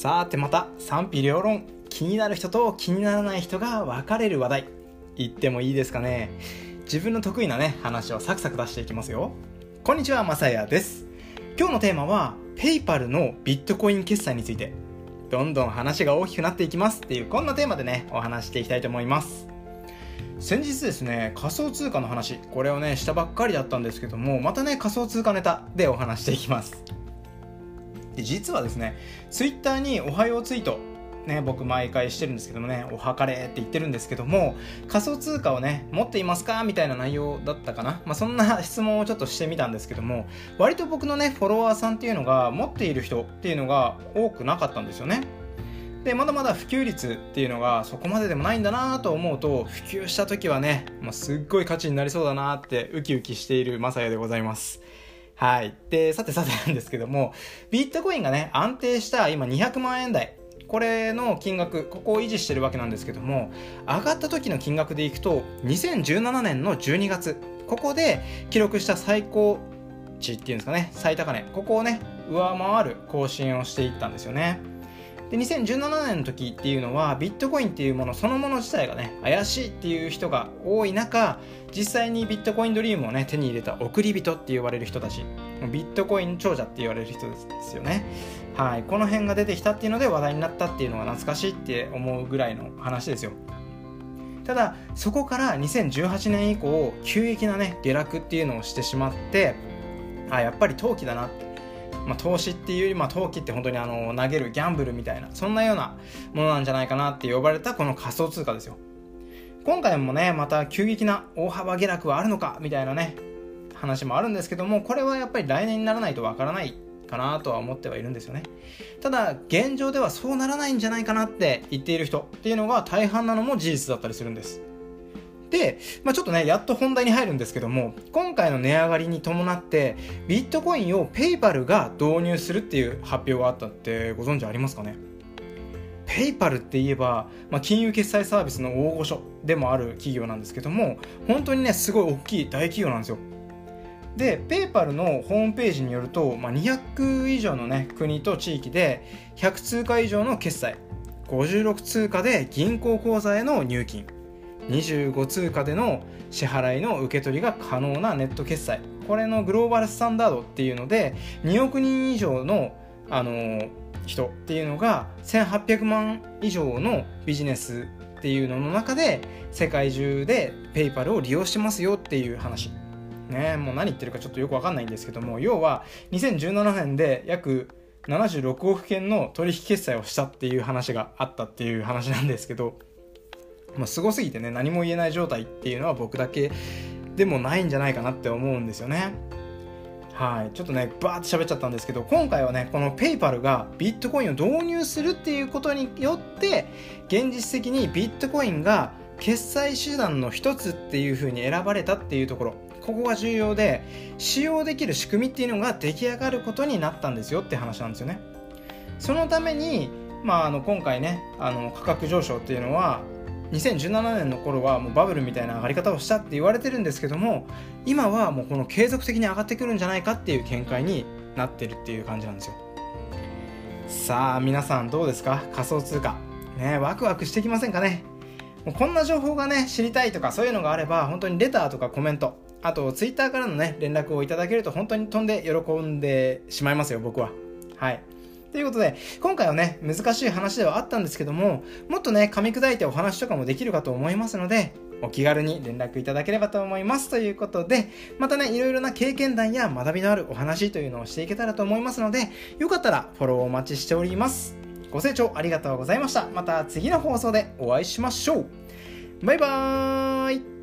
さてまた賛否両論。気になる人と気にならない人が分かれる話題。言ってもいいですかね。自分の得意なね話をサクサク出していきますよ。こんにちはまさやです。今日のテーマはペイパルのビットコイン決済について。どんどん話が大きくなっていきます。っていうこんなテーマでねお話していきたいと思います。先日ですね仮想通貨の話。これをねしたばっかりだったんですけどもまたね仮想通貨ネタでお話していきます。で実はですねツイッターにおはようツイートね、僕毎回してるんですけどもね、おはかれって言ってるんですけども、仮想通貨をね、持っていますか？みたいな内容だったかな？まあ、そんな質問をちょっとしてみたんですけども、割と僕のね、フォロワーさんっていうのが、持っている人っていうのが多くなかったんですよね。で、まだまだ普及率っていうのがそこまででもないんだなと思うと、普及した時はね、まあ、すっごい価値になりそうだなってウキウキしているまさやでございます。はい。で、さてさて なんですけども、ビットコインがね、安定した今200万円台。これの金額、ここを維持してるわけなんですけども、上がった時の金額でいくと、2017年の12月、ここで記録した最高値っていうんですかね、最高値、ここをね、上回る更新をしていったんですよね。で2017年の時っていうのはビットコインっていうものそのもの自体がね怪しいっていう人が多い中実際にビットコインドリームをね手に入れた送り人って言われる人たち。ビットコイン長者って言われる人ですよね。はい。この辺が出てきたっていうので話題になったっていうのが懐かしいって思うぐらいの話ですよ。ただそこから2018年以降急激なね下落っていうのをしてしまってあやっぱり投機だなってまあ、投資っていうより、まあ、投機って本当にあの投げるギャンブルみたいなそんなようなものなんじゃないかなって呼ばれたこの仮想通貨ですよ。今回もねまた急激な大幅下落はあるのかみたいなね話もあるんですけどもこれはやっぱり来年にならないとわからないかなとは思ってはいるんですよね。ただ現状ではそうならないんじゃないかなって言っている人っていうのが大半なのも事実だったりするんです。で、まあ、ちょっとね、やっと本題に入るんですけども、今回の値上がりに伴って、ビットコインをペイパルが導入するっていう発表があったってご存知ありますかね？ペイパルって言えば、まあ、金融決済サービスの大御所でもある企業なんですけども、本当にね、すごい大きい大企業なんですよ。で、ペイパルのホームページによると、まあ、200以上のね、国と地域で100通貨以上の決済、56通貨で銀行口座への入金、25通貨での支払いの受け取りが可能なネット決済。これのグローバルスタンダードっていうので2億人以上の、あの、人っていうのが1800万以上のビジネスっていうのの中で世界中でペイパルを利用してますよっていう話。ねもう何言ってるかちょっとよくわかんないんですけども要は2017年で約76億件の取引決済をしたっていう話があったっていう話なんですけど。まあ、すごすぎてね何も言えない状態っていうのは僕だけでもないんじゃないかなって思うんですよね。はい。ちょっとねバーって喋っちゃったんですけど今回はねこの PayPal がビットコインを導入するっていうことによって現実的にビットコインが決済手段の一つっていう風に選ばれたっていうところ。ここが重要で使用できる仕組みっていうのが出来上がることになったんですよって話なんですよね。そのためにまあ、あの今回ねあの価格上昇っていうのは2017年の頃はもうバブルみたいな上がり方をしたって言われてるんですけども今はもうこの継続的に上がってくるんじゃないかっていう見解になってるっていう感じなんですよ。さあ皆さんどうですか？仮想通貨。ねワクワクしてきませんかね？もうこんな情報がね知りたいとかそういうのがあれば本当にレターとかコメントあとツイッターからのね連絡をいただけると本当に飛んで喜んでしまいますよ僕は。はい。ということで、今回はね、難しい話ではあったんですけども、もっとね、噛み砕いてお話とかもできるかと思いますので、お気軽に連絡いただければと思います。ということで、またね、いろいろな経験談や学びのあるお話というのをしていけたらと思いますので、よかったらフォローお待ちしております。ご清聴ありがとうございました。また次の放送でお会いしましょう。バイバーイ